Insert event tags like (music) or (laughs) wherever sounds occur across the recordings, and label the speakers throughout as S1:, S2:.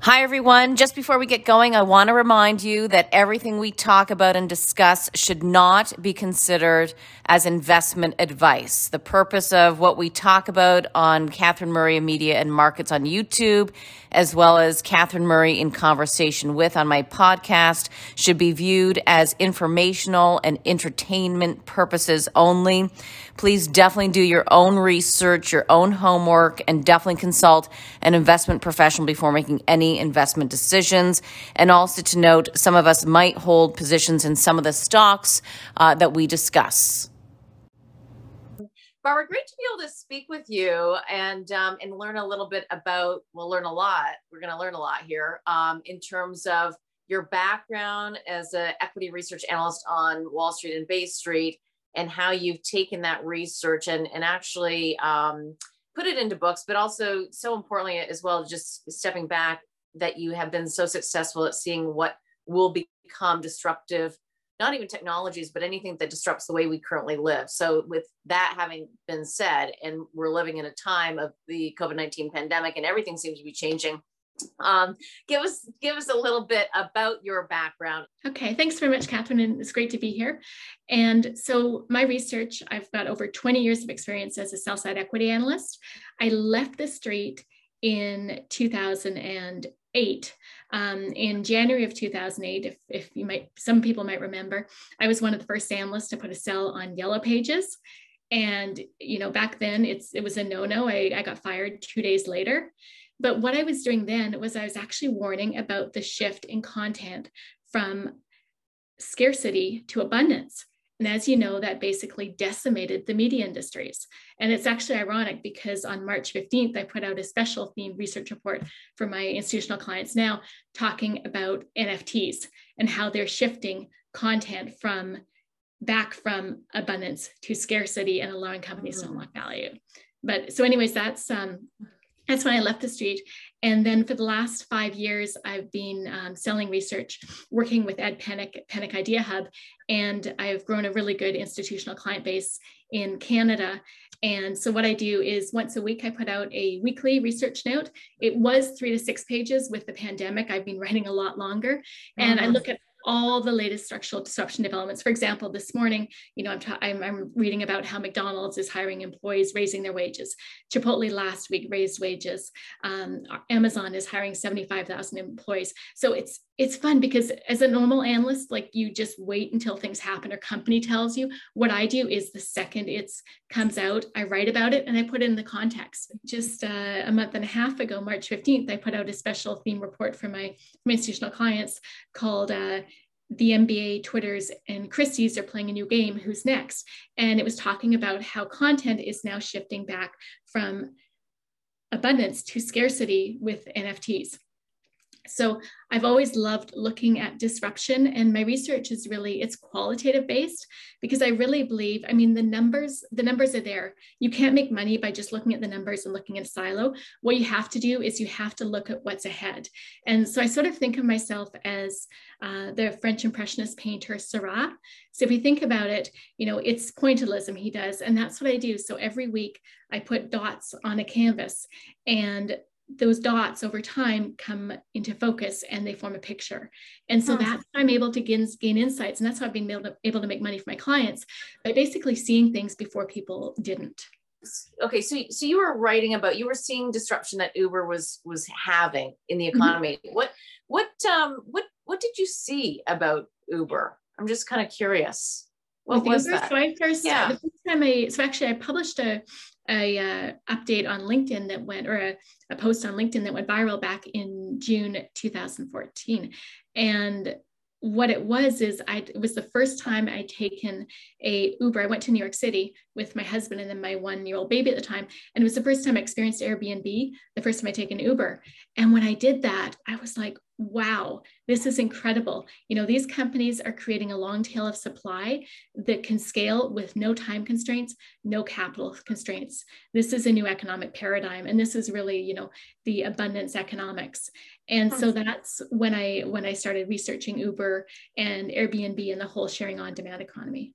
S1: Hi, everyone. Just before we get going, I want to remind you that everything we talk about and discuss should not be considered as investment advice. The purpose of what we talk about on Catherine Murray Media and Markets on YouTube, as well as Catherine Murray in Conversation with on my podcast, should be viewed as informational and entertainment purposes only. Please definitely do your own research, your own homework, and definitely consult an investment professional before making any investment decisions. And also to note, some of us might hold positions in some of the stocks uh, that we discuss. Barbara, great to be able to speak with you and um, and learn a little bit about. We'll learn a lot. We're going to learn a lot here um, in terms of your background as an equity research analyst on Wall Street and Bay Street, and how you've taken that research and and actually um, put it into books, but also so importantly as well, just stepping back that you have been so successful at seeing what will become disruptive not even technologies but anything that disrupts the way we currently live. So with that having been said and we're living in a time of the covid-19 pandemic and everything seems to be changing um, give us give us a little bit about your background.
S2: Okay thanks very much catherine and it's great to be here. And so my research i've got over 20 years of experience as a sell side equity analyst. I left the street in 2008 um, in january of 2008 if, if you might some people might remember i was one of the first analysts to put a sell on yellow pages. And you know back then it's it was a no-no. I, I got fired two days later but what i was doing then was i was actually warning about the shift in content from scarcity to abundance and as you know, that basically decimated the media industries. And it's actually ironic because on March 15th, I put out a special themed research report for my institutional clients now talking about NFTs and how they're shifting content from back from abundance to scarcity and allowing companies mm-hmm. to unlock value. But so, anyways, that's um, that's when I left the street. And then for the last five years, I've been um, selling research, working with Ed Panic, Panic Idea Hub. And I've grown a really good institutional client base in Canada. And so what I do is once a week, I put out a weekly research note. It was three to six pages with the pandemic. I've been writing a lot longer. And mm-hmm. I look at all the latest structural disruption developments. For example, this morning, you know, I'm, ta- I'm, I'm, reading about how McDonald's is hiring employees, raising their wages. Chipotle last week raised wages. Um, Amazon is hiring 75,000 employees. So it's it's fun because as a normal analyst, like you just wait until things happen or company tells you. What I do is the second it's comes out, I write about it and I put it in the context. Just uh, a month and a half ago, March 15th, I put out a special theme report for my, my institutional clients called uh, the NBA, Twitters, and Christie's are playing a new game. Who's next? And it was talking about how content is now shifting back from abundance to scarcity with NFTs. So I've always loved looking at disruption and my research is really it's qualitative based because I really believe I mean the numbers the numbers are there. You can't make money by just looking at the numbers and looking at a silo. What you have to do is you have to look at what's ahead. And so I sort of think of myself as uh, the French impressionist painter Seurat. So if we think about it, you know, it's pointillism he does and that's what I do. So every week I put dots on a canvas and those dots over time come into focus and they form a picture. And so that's how I'm able to gain, gain insights. And that's how I've been able to, able to make money for my clients by basically seeing things before people didn't.
S1: Okay, so so you were writing about you were seeing disruption that Uber was was having in the mm-hmm. economy. Mm-hmm. What what um what what did you see about Uber? I'm just kind of curious. What
S2: was Uber, that? So I first, yeah. the first time I so actually I published a a uh, update on LinkedIn that went, or a, a post on LinkedIn that went viral back in June 2014. And what it was is I it was the first time I'd taken a Uber. I went to New York City with my husband and then my one year old baby at the time. And it was the first time I experienced Airbnb, the first time I take an Uber. And when I did that, I was like, wow, this is incredible. You know, these companies are creating a long tail of supply that can scale with no time constraints, no capital constraints. This is a new economic paradigm. And this is really, you know, the abundance economics. And so that's when I when I started researching Uber and Airbnb and the whole sharing on demand economy.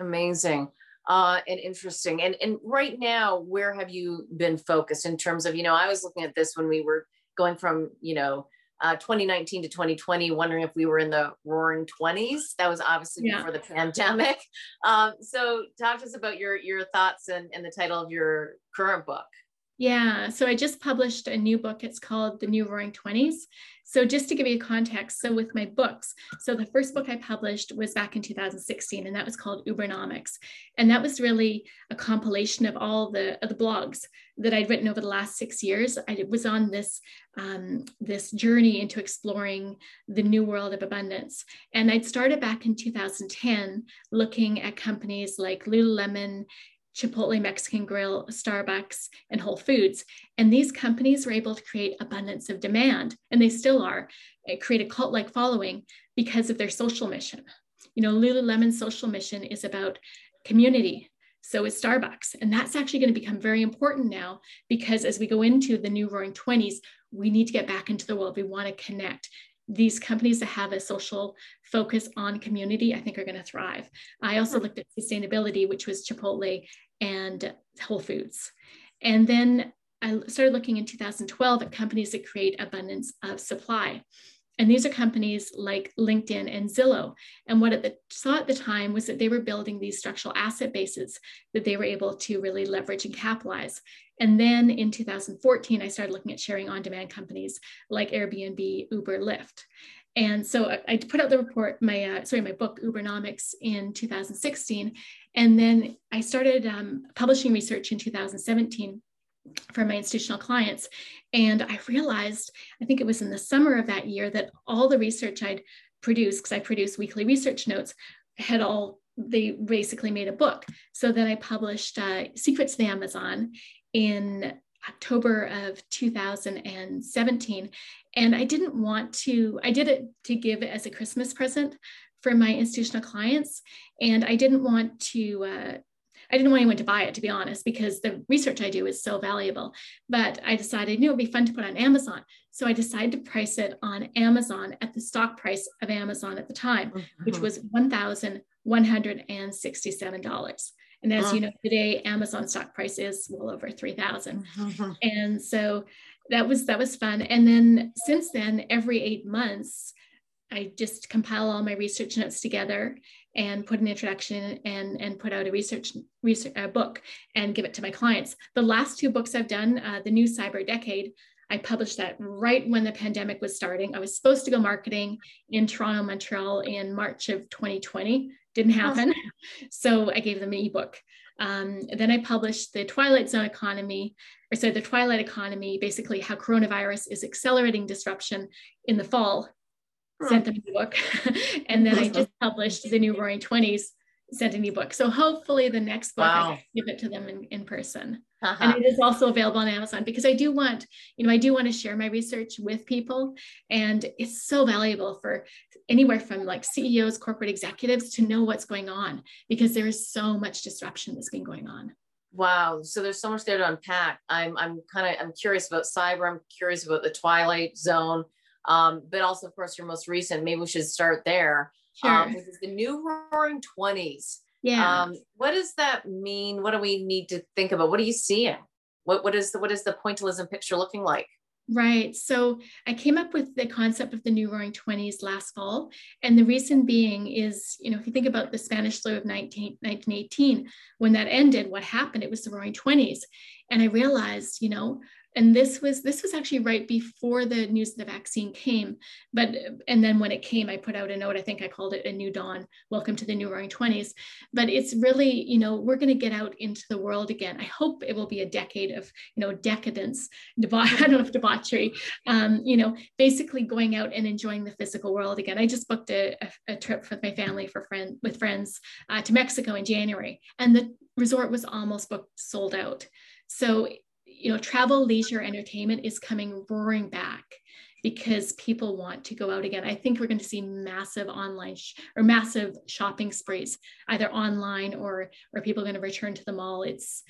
S1: Amazing. Uh, and interesting. And and right now, where have you been focused in terms of, you know, I was looking at this when we were going from you know uh, 2019 to 2020, wondering if we were in the roaring 20s. That was obviously yeah. before the pandemic. (laughs) Um, so, talk to us about your your thoughts and, and the title of your current book.
S2: Yeah, so I just published a new book. It's called The New Roaring Twenties. So, just to give you context, so with my books, so the first book I published was back in 2016, and that was called Ubernomics. And that was really a compilation of all the, of the blogs that I'd written over the last six years. I was on this, um, this journey into exploring the new world of abundance. And I'd started back in 2010 looking at companies like Lululemon Chipotle Mexican Grill, Starbucks, and Whole Foods. And these companies were able to create abundance of demand, and they still are, create a cult like following because of their social mission. You know, Lululemon's social mission is about community. So is Starbucks. And that's actually going to become very important now because as we go into the new roaring 20s, we need to get back into the world. We want to connect these companies that have a social focus on community, I think are going to thrive. I also mm-hmm. looked at sustainability, which was Chipotle and Whole Foods. And then I started looking in 2012 at companies that create abundance of supply. And these are companies like LinkedIn and Zillow. And what I saw at the time was that they were building these structural asset bases that they were able to really leverage and capitalize. And then in 2014, I started looking at sharing on demand companies like Airbnb, Uber, Lyft. And so I, put out the report, my uh, sorry, my book Ubernomics in 2016, and then I started um, publishing research in 2017 for my institutional clients. And I realized, I think it was in the summer of that year, that all the research I'd produced, because I produce weekly research notes, had all they basically made a book. So then I published uh, Secrets of the Amazon in October of 2017. And I didn't want to, I did it to give as a Christmas present for my institutional clients. And I didn't want to, uh, I didn't want anyone to buy it, to be honest, because the research I do is so valuable. But I decided, you know, it'd be fun to put on Amazon. So I decided to price it on Amazon at the stock price of Amazon at the time, mm-hmm. which was $1,167. And as you know, today Amazon stock price is well over 3,000. Mm-hmm. And so that was that was fun. And then since then, every eight months, I just compile all my research notes together and put an introduction and, and put out a research, research uh, book and give it to my clients. The last two books I've done, uh, The New Cyber Decade, I published that right when the pandemic was starting. I was supposed to go marketing in Toronto, Montreal in March of 2020 didn't happen. (laughs) So I gave them an ebook. Um, then I published the Twilight Zone economy, or so the Twilight economy, basically how coronavirus is accelerating disruption in the fall. Sent them a book, (laughs) and then I just published the New Roaring Twenties. Sent an ebook. So hopefully the next book wow. I give it to them in, in person. Uh-huh. And it is also available on Amazon because I do want, you know, I do want to share my research with people. And it's so valuable for anywhere from like CEOs, corporate executives to know what's going on because there is so much disruption that's been going on.
S1: Wow. So there's so much there to unpack. I'm I'm kind of I'm curious about cyber. I'm curious about the Twilight Zone. Um, but also, of course, your most recent. Maybe we should start there. Sure. Um, this is the new Roaring Twenties.
S2: Yeah.
S1: Um, what does that mean? What do we need to think about? What are you seeing? What what is the what is the pointillism picture looking like?
S2: Right. So I came up with the concept of the new roaring 20s last fall. And the reason being is, you know, if you think about the Spanish flu of 19, 1918, when that ended, what happened? It was the roaring 20s. And I realized, you know, and this was this was actually right before the news of the vaccine came but and then when it came i put out a note i think i called it a new dawn welcome to the new roaring 20s but it's really you know we're going to get out into the world again. I hope it will be a decade of you know decadence (laughs) i don't know if debauchery um, you know basically going out and enjoying the physical world again. I just booked a, a, a trip with my family for friend with friends uh, to mexico in january and the resort was almost booked sold out. So you know, travel, leisure, entertainment is coming roaring back because people want to go out again. I think we're going to see massive online sh- or massive shopping sprees, either online or or people are going to return to the mall. It's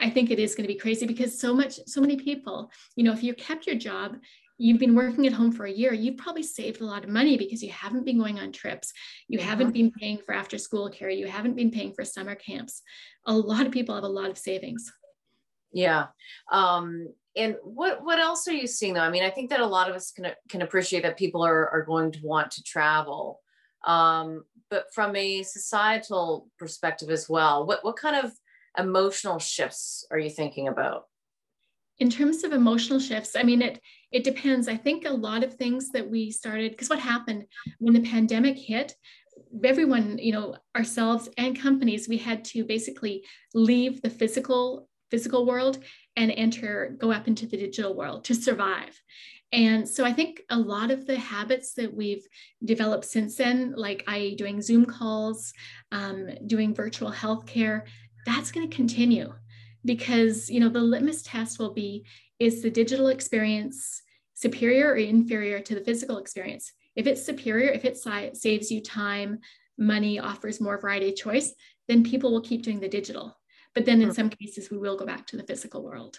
S2: I think it is going to be crazy because so much, so many people, you know, if you kept your job, you've been working at home for a year, you've probably saved a lot of money because you haven't been going on trips, you haven't been paying for after school care, you haven't been paying for summer camps. A lot of people have a lot of savings.
S1: Yeah. Um, and what what else are you seeing though? I mean, I think that a lot of us can can appreciate that people are are going to want to travel, um, but from a societal perspective as well, what what kind of emotional shifts are you thinking about?
S2: In terms of emotional shifts, I mean it it depends. I think a lot of things that we started because what happened when the pandemic hit, everyone, you know, ourselves and companies, we had to basically leave the physical physical world and enter, go up into the digital world to survive. And so I think a lot of the habits that we've developed since then, like I doing Zoom calls, um, doing virtual healthcare, that's going to continue because you know the litmus test will be is the digital experience superior or inferior to the physical experience if it's superior if it saves you time money offers more variety of choice then people will keep doing the digital but then in mm-hmm. some cases, we will go back to the physical world.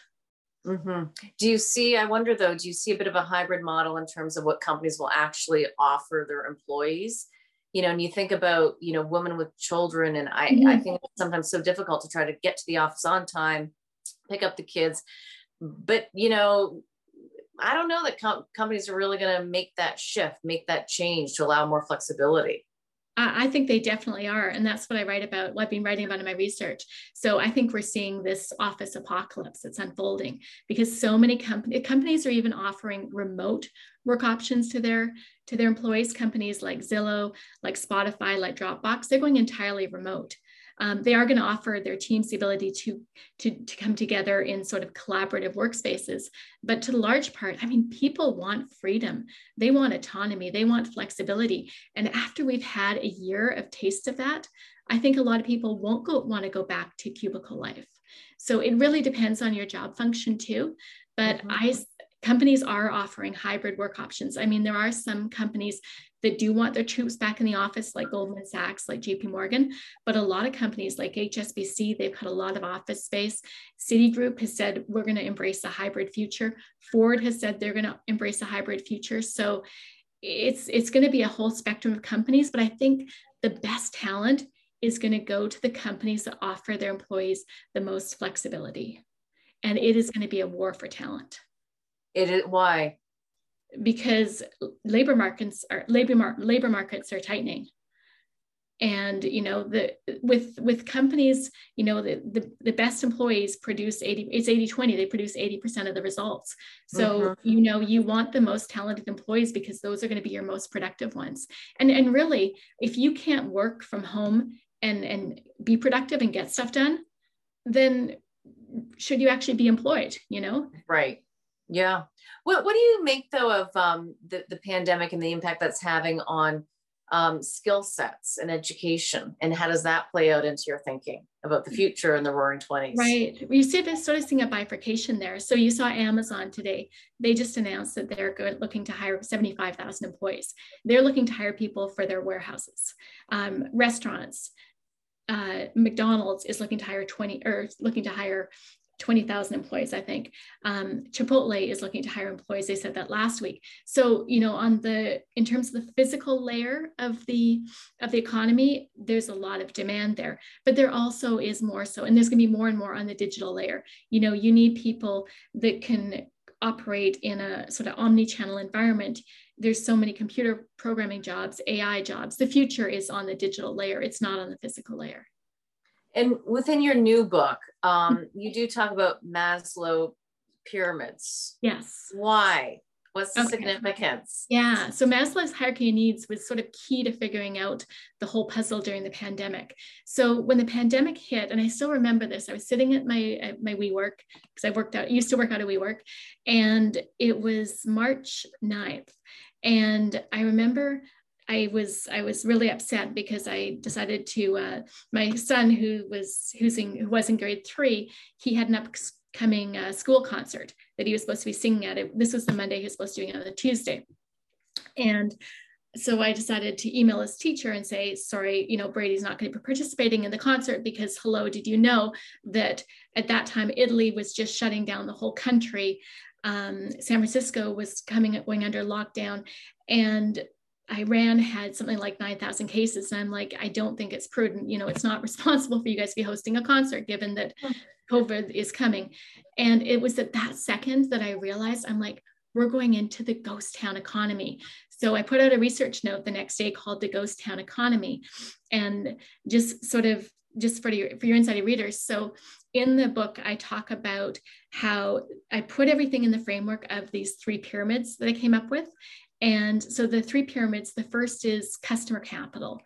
S1: Mm-hmm. Do you see, I wonder though, do you see a bit of a hybrid model in terms of what companies will actually offer their employees? You know, and you think about, you know, women with children, and I, mm-hmm. I think it's sometimes so difficult to try to get to the office on time, pick up the kids. But, you know, I don't know that com- companies are really going to make that shift, make that change to allow more flexibility.
S2: I think they definitely are. And that's what I write about, what I've been writing about in my research. So I think we're seeing this office apocalypse that's unfolding because so many companies are even offering remote work options to their to their employees. Companies like Zillow, like Spotify, like Dropbox, they're going entirely remote um, they are going to offer their teams the ability to, to, to come together in sort of collaborative workspaces. But to the large part, I mean, people want freedom. They want autonomy. They want flexibility. And after we've had a year of taste of that, I think a lot of people won't go, want to go back to cubicle life. So it really depends on your job function too. But mm-hmm. I companies are offering hybrid work options. I mean, there are some companies that do want their troops back in the office, like Goldman Sachs, like JP Morgan. But a lot of companies like HSBC, they've cut a lot of office space. Citigroup has said, we're going to embrace a hybrid future. Ford has said they're going to embrace a hybrid future. So it's, it's going to be a whole spectrum of companies. But I think the best talent is going to go to the companies that offer their employees the most flexibility. And it is going to be a war for talent.
S1: It is why?
S2: because labor markets are labor mar- labor markets are tightening. And you know the with with companies you know the, the, the best employees produce 80 it's 80 20 they produce 80% of the results. So mm-hmm. you know you want the most talented employees because those are going to be your most productive ones. And and really if you can't work from home and and be productive and get stuff done then should you actually be employed you know?
S1: Right yeah. What What do you make though of um, the the pandemic and the impact that's having on um, skill sets and education, and how does that play out into your thinking about the future in the Roaring Twenties?
S2: Right. You see this sort of thing a bifurcation there. So you saw Amazon today; they just announced that they're good, looking to hire seventy five thousand employees. They're looking to hire people for their warehouses, um, restaurants. Uh, McDonald's is looking to hire 20 or looking to hire 20,000 employees, I think. Um, Chipotle is looking to hire employees. They said that last week. So, you know, on the in terms of the physical layer of the of the economy, there's a lot of demand there. But there also is more so, and there's going to be more and more on the digital layer. You know, you need people that can operate in a sort of omni-channel environment there's so many computer programming jobs ai jobs the future is on the digital layer it's not on the physical layer
S1: and within your new book, um, you do talk about Maslow pyramids.
S2: Yes.
S1: Why? What's the okay. significance?
S2: Yeah. So Maslow's hierarchy of needs was sort of key to figuring out the whole puzzle during the pandemic. So when the pandemic hit, and I still remember this, I was sitting at my at my WeWork because I worked out, used to work out of WeWork, and it was March 9th. And I remember I was I was really upset because I decided to uh, my son who was who's in, who was in grade three he had an upcoming uh, school concert that he was supposed to be singing at it. This was the Monday he was supposed to do it on the Tuesday, and so I decided to email his teacher and say, sorry, you know, Brady's not going to be participating in the concert because, hello, did you know that at that time Italy was just shutting down the whole country? Um, San Francisco was coming going under lockdown, and Iran had something like 9,000 cases. And I'm like, I don't think it's prudent. You know, it's not (laughs) responsible for you guys to be hosting a concert, given that COVID is coming. And it was at that second that I realized I'm like, we're going into the ghost town economy. So I put out a research note the next day called the ghost town economy and just sort of just for your for your insider readers. So in the book, I talk about how I put everything in the framework of these three pyramids that I came up with. And so the three pyramids, the first is customer capital.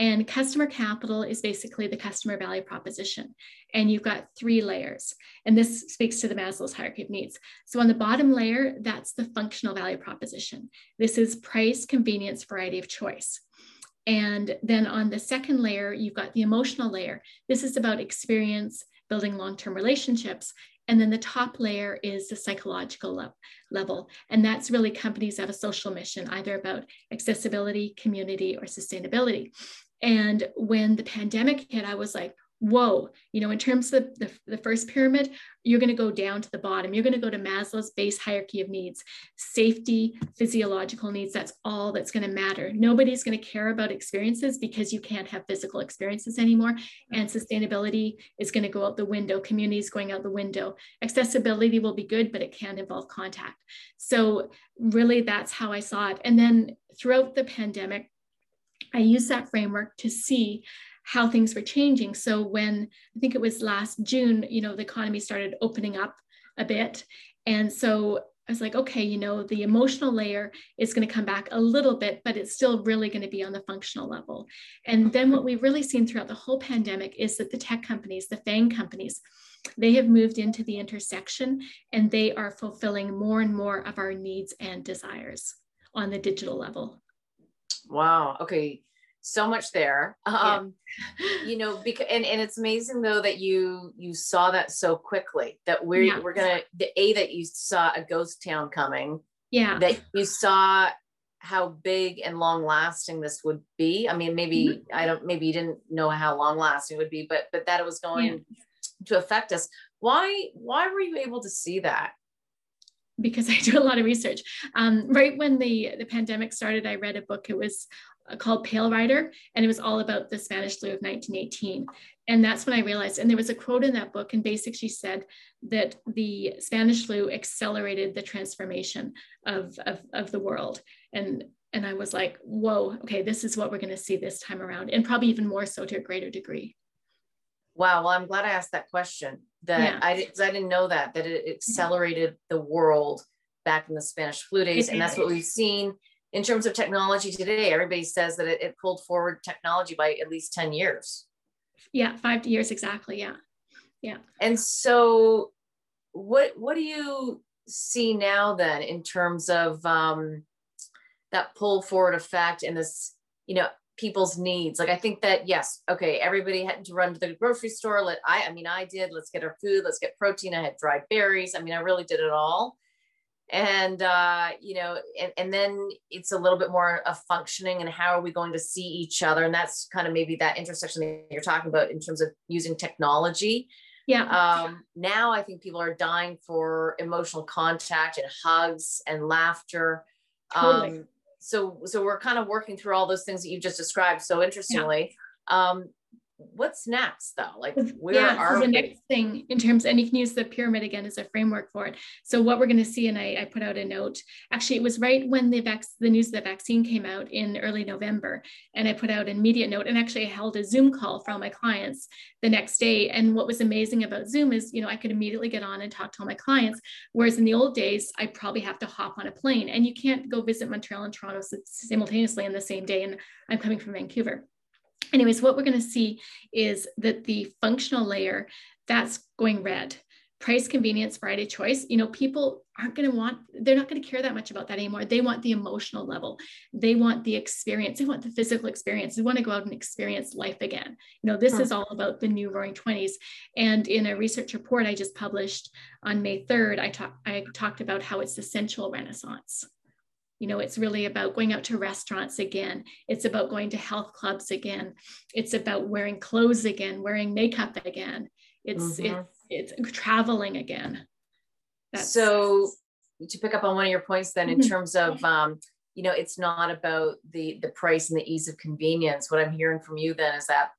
S2: And customer capital is basically the customer value proposition. And you've got three layers. And this speaks to the Maslow's hierarchy of needs. So on the bottom layer, that's the functional value proposition. This is price, convenience, variety of choice. And then on the second layer, you've got the emotional layer. This is about experience, building long term relationships. And then the top layer is the psychological le- level. And that's really companies have a social mission, either about accessibility, community, or sustainability. And when the pandemic hit, I was like, whoa, you know, in terms of the, the first pyramid, you're going to go down to the bottom. You're going to go to Maslow's base hierarchy of needs, safety, physiological needs. That's all that's going to matter. Nobody's going to care about experiences because you can't have physical experiences anymore. And sustainability is going to go out the window. Community is going out the window. Accessibility will be good, but it can't involve contact. So, really, that's how I saw it. And then throughout the pandemic, I used that framework to see how things were changing. So when I think it was last June, you know, the economy started opening up a bit. And so I was like, okay, you know, the emotional layer is going to come back a little bit, but it's still really going to be on the functional level. And then what we've really seen throughout the whole pandemic is that the tech companies, the FANG companies, they have moved into the intersection and they are fulfilling more and more of our needs and desires on the digital level.
S1: Wow. Okay so much there um yeah. you know because and, and it's amazing though that you you saw that so quickly that we're yeah. we're gonna the a that you saw a ghost town coming
S2: yeah
S1: that you saw how big and long lasting this would be i mean maybe mm-hmm. i don't maybe you didn't know how long lasting it would be but but that it was going yeah. to affect us why why were you able to see that
S2: because (laughs) I do a lot of research. Um, right when the the pandemic started, I read a book. It was called Pale Rider, and it was all about the Spanish flu of 1918. And that's when I realized, and there was a quote in that book, and basically she said that the Spanish flu accelerated the transformation of, of, of the world. And and I was like, whoa, okay, this is what we're going to see this time around, and probably even more so to a greater degree.
S1: Wow. Well, I'm glad I asked that question. That yeah. I, I didn't know that, that it accelerated the world back in the Spanish flu days. and that's what we've seen in terms of technology today, everybody says that it, it, pulled forward technology by at least 10 years.
S2: Yeah, five years exactly. Yeah. Yeah.
S1: And so what what do you see now then in terms of um, that pull forward effect and this, you know, people's needs? Like I think that yes, okay, everybody had to run to the grocery store. Let I I mean I did, let's get our food, let's get protein. I had dried berries. I mean, I really did it all and uh, you know and, and then it's a little bit more of functioning and how are we going to see each other? And that's kind of maybe that intersection that you're talking about in terms of using technology.
S2: Yeah.
S1: Um, now i think people are dying for emotional contact and hugs and laughter. Totally. um, so so we're kind of working through all those things that you just described so interestingly. Yeah. um, what's next though? Like where yeah, are
S2: so the we? next thing in terms and you can use the pyramid again as a framework for it. So what we're going to see and I, I, put out a note actually it was right when the vac- the news of the vaccine came out in early november and i put out an immediate note and actually i held a zoom call for all my clients the next day. And what was amazing about zoom is you know i could immediately get on and talk to all my clients whereas in the old days i probably have to hop on a plane and you can't go visit montreal and toronto simultaneously in the same day and i'm coming from vancouver anyways, what we're going to see is that the functional layer that's going red. Price, convenience, variety, choice. You know, people aren't going to want, they're not going to care that much about that anymore. They want the emotional level. They want the experience. They want the physical experience. They want to go out and experience life again. You know, this is all about the new roaring 20s. And in a research report I just published on May 3rd, I, talk, I talked about how it's the sensual renaissance. You know, it's really about going out to restaurants again. It's about going to health clubs again. It's about wearing clothes again, wearing makeup again. It's mm-hmm. it's, it's traveling again.
S1: That's, so to pick up on one of your points then in mm-hmm. terms of um, you know it's not about the the price and the ease of convenience what i'm hearing from you then is that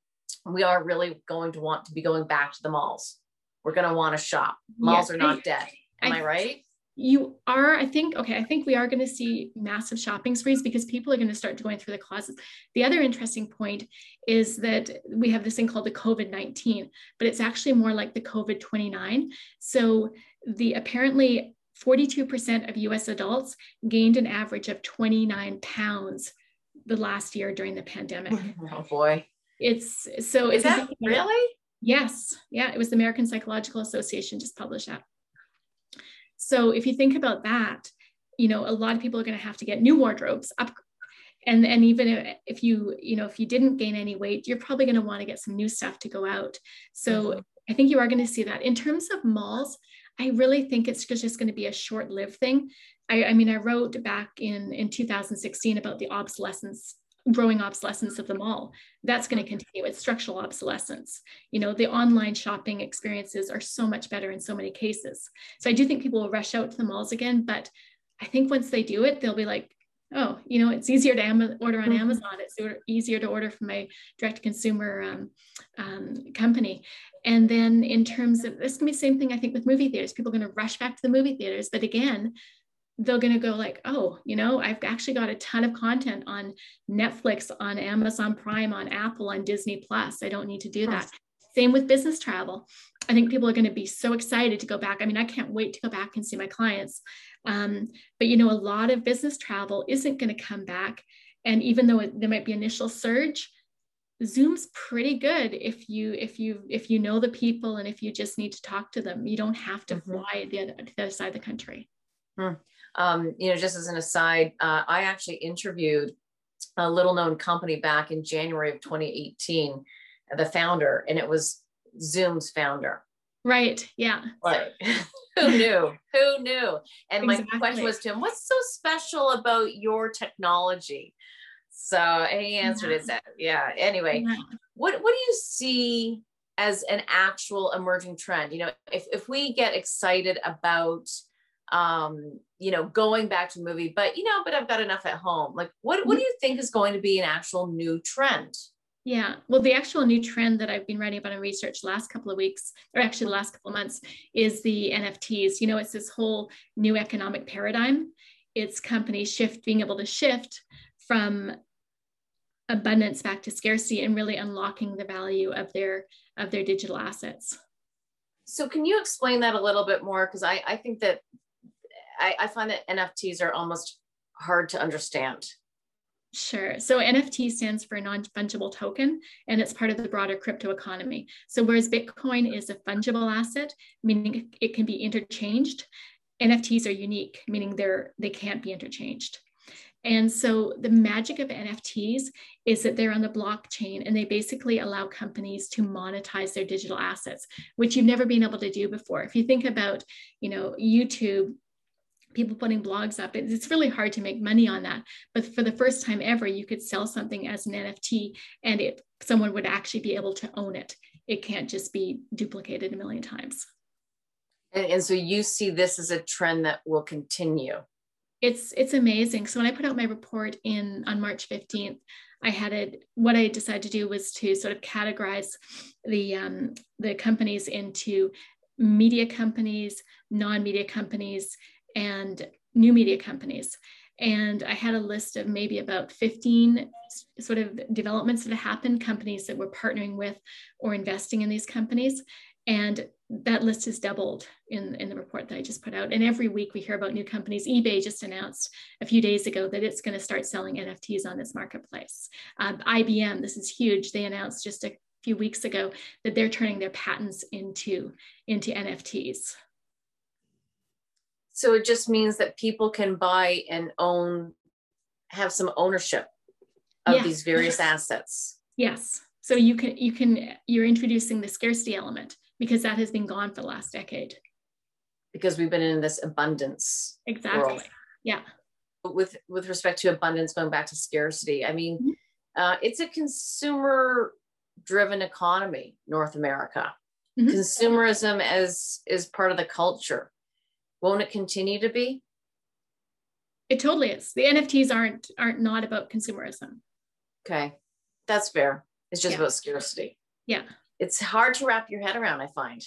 S1: we are really going to want to be going back to the malls we're going to want to shop. Malls yeah, are not dead. Am I, I right?
S2: You are i think okay i think we are going to see massive shopping sprees because people are going to start going through the closets. The other interesting point is that we have this thing called the covid-19 but it's actually more like the covid-29 so the apparently 42% of us adults gained an average of 29 pounds the last year during the pandemic. (laughs)
S1: Oh boy.
S2: It's so
S1: is that really?
S2: Yes. Yeah it was the american psychological association just published that so if you think about that, you know, a lot of people are going to have to get new wardrobes up. And, and even if you, you know, if you didn't gain any weight, you're probably going to want to get some new stuff to go out. So mm-hmm. I think you are going to see that. In terms of malls, I really think it's just going to be a short-lived thing. I, I mean, I wrote back in, in 2016 about the obsolescence growing obsolescence of the mall that's going to continue it's structural obsolescence. You know the online shopping experiences are so much better in so many cases. So i do think people will rush out to the malls again but i think once they do it they'll be like oh you know it's easier to am- order on mm-hmm. amazon. It's easier to order from my direct consumer um, um, company. And then in terms of this can be the same thing i think with movie theaters. People are going to rush back to the movie theaters but again they're going to go like oh you know i've actually got a ton of content on netflix on amazon prime on apple on disney plus. I don't need to do that. Same with business travel. I think people are going to be so excited to go back. I mean i can't wait to go back and see my clients. Um, but you know a lot of business travel isn't going to come back. And even though it, there might be initial surge zoom's pretty good if you if you if you know the people and if you just need to talk to them. You don't have to mm-hmm. fly the other, the other side of the country.
S1: Hmm. Um, you know, just as an aside, uh, I actually interviewed a little known company back in January of 2018, the founder, and it was Zoom's founder.
S2: Right. Yeah.
S1: Right. (laughs) Who knew? Who knew? And exactly. my question was to him, what's so special about your technology? So and he answered yeah. it. Yeah. Anyway, yeah. what what do you see as an actual emerging trend? You know, if if we get excited about um, you know, going back to the movie, but you know, but I've got enough at home. Like, what what do you think is going to be an actual new trend?
S2: Yeah, well, the actual new trend that I've been writing about in research last couple of weeks, or actually the last couple of months, is the NFTs. You know, it's this whole new economic paradigm. It's companies shift being able to shift from abundance back to scarcity and really unlocking the value of their of their digital assets.
S1: So can you explain that a little bit more? Because I, I think that I, I find that NFTs are almost hard to understand.
S2: Sure. So NFT stands for non fungible token, and it's part of the broader crypto economy. So, whereas Bitcoin is a fungible asset, meaning it can be interchanged, NFTs are unique, meaning they're they can't be interchanged. And so, the magic of NFTs is that they're on the blockchain and they basically allow companies to monetize their digital assets, which you've never been able to do before. If you think about, you know, YouTube people putting blogs up. It's really hard to make money on that. But for the first time ever, you could sell something as an NFT and it someone would actually be able to own it. It can't just be duplicated a million times.
S1: And, and so you see this as a trend that will continue.
S2: It's it's amazing. So when I put out my report in on March 15th, I had it. What I decided to do was to sort of categorize the um, the companies into media companies, non-media companies, and new media companies. And I had a list of maybe about 15 sort of developments that happened, companies that were partnering with or investing in these companies. And that list has doubled in, in the report that I just put out. And every week we hear about new companies. eBay just announced a few days ago that it's going to start selling NFTs on this marketplace. Uh, IBM, this is huge. They announced just a few weeks ago that they're turning their patents into, into NFTs.
S1: So it just means that people can buy and own, have some ownership of these various assets.
S2: Yes. So you can you can you're introducing the scarcity element because that has been gone for the last decade.
S1: Because we've been in this abundance.
S2: Exactly. World. Yeah.
S1: With with respect to abundance, going back to scarcity, I mean, mm-hmm. uh, it's a consumer driven economy, North America. Mm-hmm. Consumerism as is part of the culture won't it continue to be?
S2: It totally is. The NFTs aren't aren't not about consumerism.
S1: Okay. That's fair. It's just yeah. about scarcity.
S2: Yeah.
S1: It's hard to wrap your head around, I find.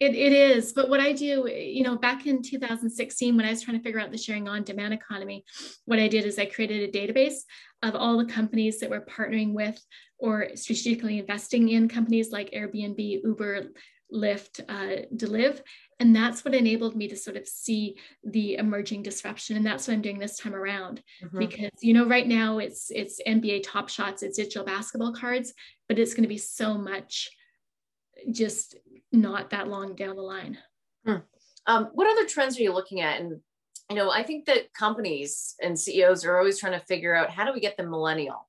S2: It, it is. But what I do, you know, back in 2016, when I was trying to figure out the sharing on demand economy, what I did is I created a database of all the companies that were partnering with or strategically investing in companies like Airbnb, Uber, Lyft, uh, Deliv. And that's what enabled me to sort of see the emerging disruption. And that's what I'm doing this time around. Mm-hmm. Because, you know, right now it's it's NBA top shots, it's digital basketball cards, but it's going to be so much just not that long down the line.
S1: Hmm. Um, what other trends are you looking at? And you know, I think that companies and CEOs are always trying to figure out how do we get the millennial,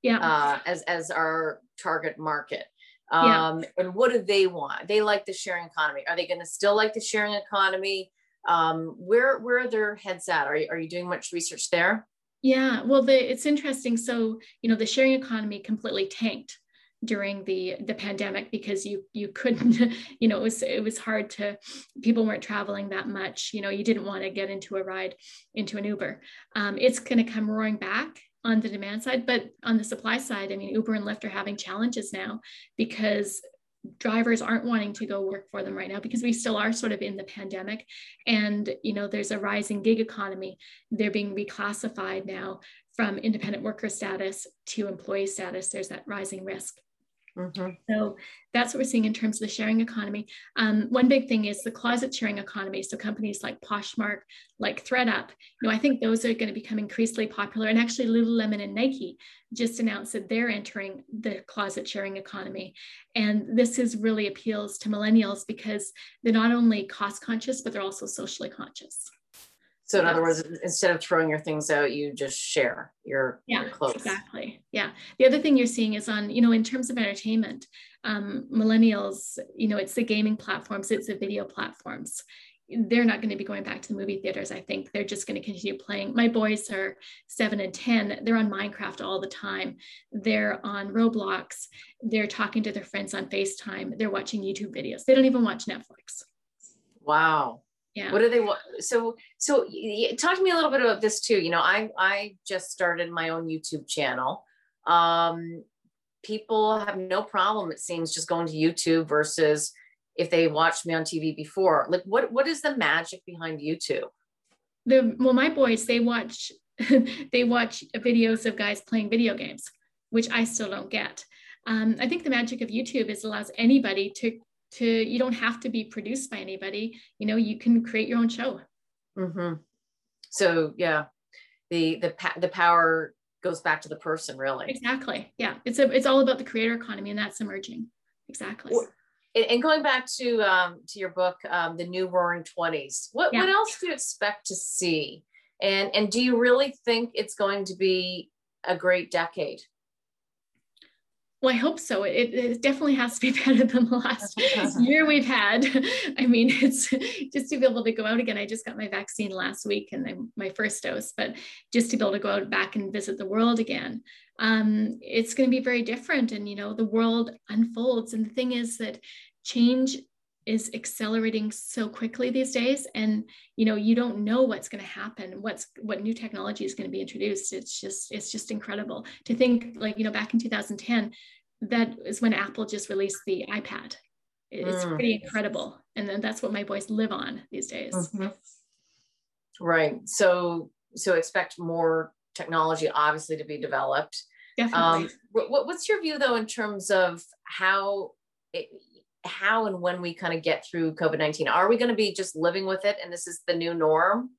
S2: yeah,
S1: uh, as as our target market. Um, yeah. and what do they want? They like the sharing economy. Are they going to still like the sharing economy? Um, where where are their heads at? Are you, are you doing much research there?
S2: Yeah, well, the, it's interesting. So, you know, the sharing economy completely tanked during the the pandemic because you you couldn't (laughs) you know it was it was hard to people weren't traveling that much you know you didn't want to get into a ride into an uber um, it's going to come roaring back on the demand side but on the supply side i mean uber and lyft are having challenges now because drivers aren't wanting to go work for them right now because we still are sort of in the pandemic. And you know there's a rising gig economy. They're being reclassified now from independent worker status to employee status. There's that rising risk Mm-hmm. So that's what we're seeing in terms of the sharing economy. Um, one big thing is the closet sharing economy. So companies like Poshmark, like ThredUp, you know, I think those are going to become increasingly popular. And actually, Lululemon and Nike just announced that they're entering the closet sharing economy. And this is really appeals to millennials because they're not only cost conscious, but they're also socially conscious.
S1: So in other words, instead of throwing your things out, you just share your,
S2: yeah,
S1: your clothes.
S2: Exactly. Yeah. The other thing you're seeing is on, you know, in terms of entertainment, um, millennials, you know, it's the gaming platforms, it's the video platforms. They're not going to be going back to the movie theaters. I think they're just going to continue playing. My boys are seven and 10. They're on Minecraft all the time. They're on Roblox. They're talking to their friends on FaceTime. They're watching YouTube videos. They don't even watch Netflix.
S1: Wow
S2: yeah.
S1: What do they want? So so talk to me a little bit about this too. You know i i just started my own youtube channel. Um people have no problem it seems just going to youtube versus if they watched me on tv before. Like what what is the magic behind youtube?
S2: The well my boys they watch (laughs) they watch videos of guys playing video games which i still don't get. Um, i think the magic of youtube is allows anybody to to you don't have to be produced by anybody. You know you can create your own show.
S1: Mm-hmm. so yeah the the the power goes back to the person really.
S2: Exactly. Yeah. It's a it's all about the creator economy and that's emerging. Exactly. Well,
S1: and going back to um, to your book um, the new roaring 20s what, yeah. what else do you expect to see? And and do you really think it's going to be a great decade
S2: well, I hope so. It, it, definitely has to be (laughs) better than the last year we've had. (laughs) I mean, it's (laughs) just to be able to go out again. I just got my vaccine last week and then my first dose, but just to be able to go out back and visit the world again, um, it's going to be very different. And, you know, the world unfolds. And the thing is that change is accelerating so quickly these days. And you know you don't know what's going to happen what's what new technology is going to be introduced. It's just it's just incredible. To think like you know back in 2010 that is when apple just released the ipad. It's mm. pretty incredible. And then that's what my boys live on these days. Mm-hmm.
S1: right. So so expect more technology obviously to be developed.
S2: Definitely. Um,
S1: what, what's your view though in terms of how it, how and when we kind of get through COVID 19? Are we going to be just living with it and this is the new norm?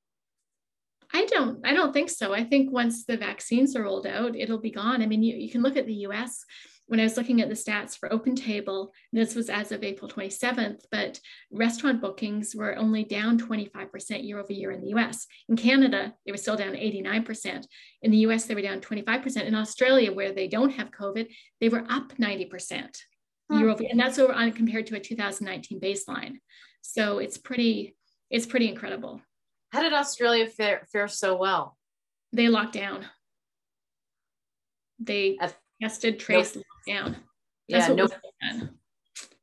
S2: I don't, I don't think so. I think once the vaccines are rolled out, it'll be gone. I mean, you, you can look at the US. When I was looking at the stats for Open Table, this was as of April 27th, but restaurant bookings were only down 25% year over year in the US. In Canada, they were still down 89%. In the US, they were down 25%. In Australia, where they don't have COVID, they were up 90% Hmm. year over, and that's over on compared to a 2019 baseline. So it's pretty, it's pretty incredible.
S1: How did Australia fare, fare so well?
S2: They locked down. They tested, traced, nope. locked down.
S1: That's yeah, no. Nope.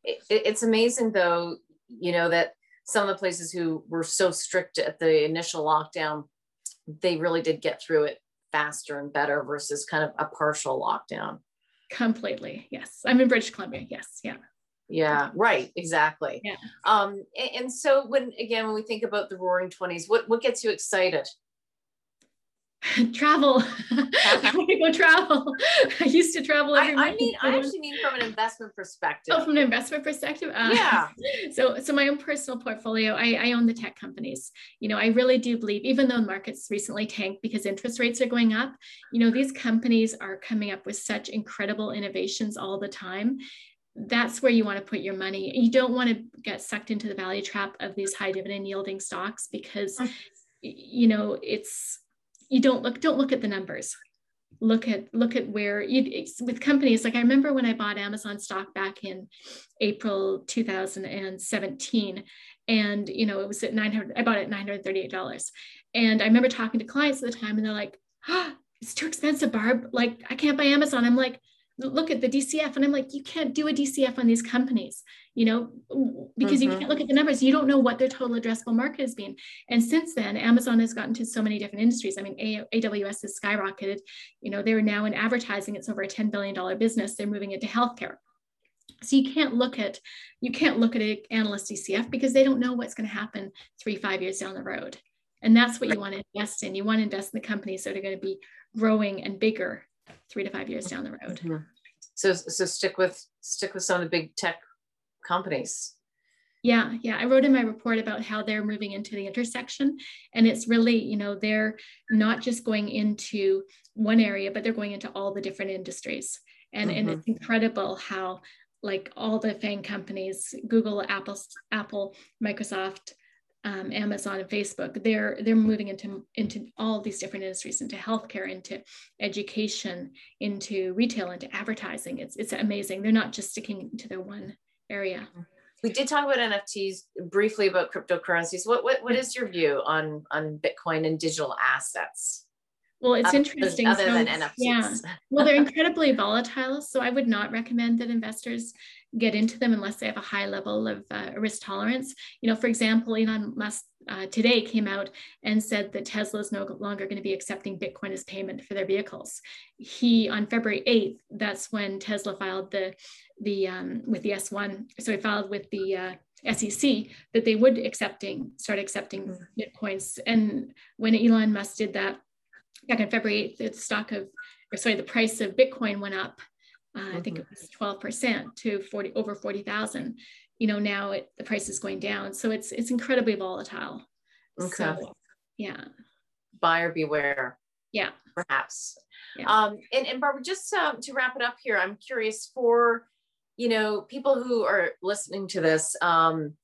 S1: It, it's amazing though, you know, that some of the places who were so strict at the initial lockdown, they really did get through it faster and better versus kind of a partial lockdown.
S2: Completely. Yes. I'm in British Columbia. Yes. Yeah.
S1: Yeah, right, exactly. Yeah. Um, and, and so when again when we think about the roaring 20s, what what gets you excited? (laughs)
S2: travel. (laughs) I want to go travel. (laughs) I used to travel every
S1: I, I mean, I actually mean from an investment perspective.
S2: Oh, from an investment perspective.
S1: Uh, yeah.
S2: So, so my own personal portfolio, I, I own the tech companies. You know, I really do believe, even though markets recently tanked because interest rates are going up, you know, these companies are coming up with such incredible innovations all the time that's where you want to put your money. You don't want to get sucked into the value trap of these high dividend yielding stocks because, you know, it's you don't look don't look at the numbers. Look at look at where you with companies like i remember when i bought amazon stock back in april 2017 and you know it was at 900 i bought it at $938 and i remember talking to clients at the time and they're like oh, it's too expensive barb. Like i can't buy amazon. I'm like look at the DCF. And I'm like, you can't do a DCF on these companies, you know, because mm-hmm. you can't look at the numbers. You don't know what their total addressable market has been. And since then, Amazon has gotten to so many different industries. I mean, a- AWS has skyrocketed. You know, they're now in advertising. It's over a $10 billion business. They're moving into healthcare. So you can't look at you can't look at an analyst DCF because they don't know what's going to happen three, five years down the road. And that's what you want to invest in. You want to invest in the companies that are going to be growing and bigger three to five years down the road. Mm-hmm.
S1: So so stick with stick with some of the big tech companies.
S2: Yeah, yeah. I wrote in my report about how they're moving into the intersection. And it's really, you know, they're not just going into one area, but they're going into all the different industries. And, mm-hmm. and it's incredible how like all the FANG companies, Google, Apple, Apple, Microsoft, um, Amazon and Facebook, they're they're moving into into all these different industries, into healthcare, into education, into retail, into advertising. It's it's amazing. They're not just sticking to their one area.
S1: We did talk about NFTs briefly about cryptocurrencies. What what what is your view on on Bitcoin and digital assets?
S2: Well, it's other, interesting.
S1: Other so, than NFTs.
S2: Yeah. Well, they're (laughs) incredibly volatile. So I would not recommend that investors get into them unless they have a high level of uh, risk tolerance. You know, for example, Elon Musk uh, today came out and said that Tesla is no longer going to be accepting Bitcoin as payment for their vehicles. He on February 8th, that's when Tesla filed the the um, with the S1. So he filed with the uh, SEC that they would accepting start accepting mm. bitcoins. And when Elon Musk did that back on February 8th, the stock of or sorry, the price of Bitcoin went up uh, mm-hmm. I think it mm-hmm. was 12% to 40 over 40,000. You know, now it, the price is going down. So it's it's incredibly volatile.
S1: Okay. So,
S2: yeah.
S1: Buyer beware.
S2: Yeah.
S1: Perhaps. Yeah. Um, and, and Barbara, just um, to wrap it up here, I'm curious for, you know, people who are listening to this, um,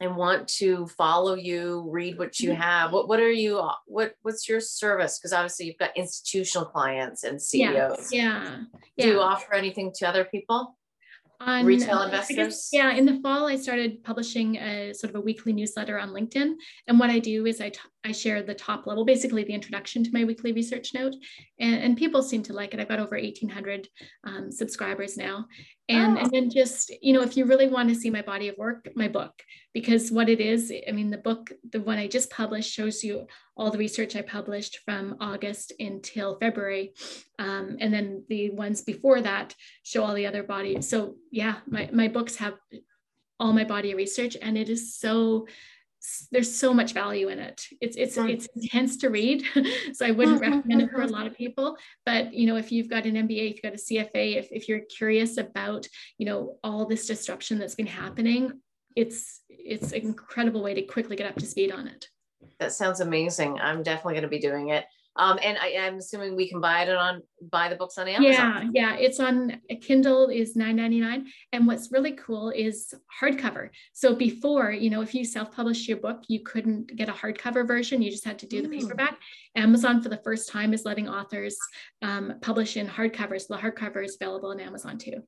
S1: and want to follow you, read what you mm-hmm. have, what what are you what what's your service? Because obviously you've got institutional clients and CEOs.
S2: Yeah.
S1: yeah. Do you offer anything to other people? on retail investors? Guess,
S2: yeah, in the fall, I started publishing a sort of a weekly newsletter on LinkedIn. And what I do is I, t- I share the top level, basically the introduction to my weekly research note. And, and people seem to like it. I've got over 1,800 um, subscribers now. And, oh. and then just, you know, if you really want to see my body of work, my book, because what it is, I mean, the book, the one I just published, shows you all the research I published from August until February. Um, and then the ones before that show all the other body. So yeah, my, my books have all my body of research and it is so there's so much value in it. It's it's it's intense to read, (laughs) so I wouldn't recommend it for a lot of people. But you know, if you've got an MBA, if you've got a CFA, if if you're curious about you know all this disruption that's been happening, it's it's an incredible way to quickly get up to speed on it.
S1: That sounds amazing. I'm definitely going to be doing it. Um, and I, am assuming we can buy it on buy the books on
S2: Amazon. Yeah, yeah. It's on Kindle is $9.99. And what's really cool is hardcover. So before, you know, if you self-published your book, you couldn't get a hardcover version. You just had to do the paperback. Amazon for the first time is letting authors um, publish in hardcover. So the hardcover is available on Amazon too.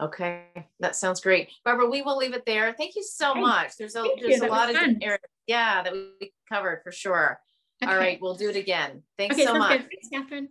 S1: Okay, that sounds great. Barbara, we will leave it there. Thank you so much. There's a there's a lot of areas, yeah, that we covered for sure. All right, we'll do it again. Thanks okay, so much. Good.
S2: Thanks, Catherine.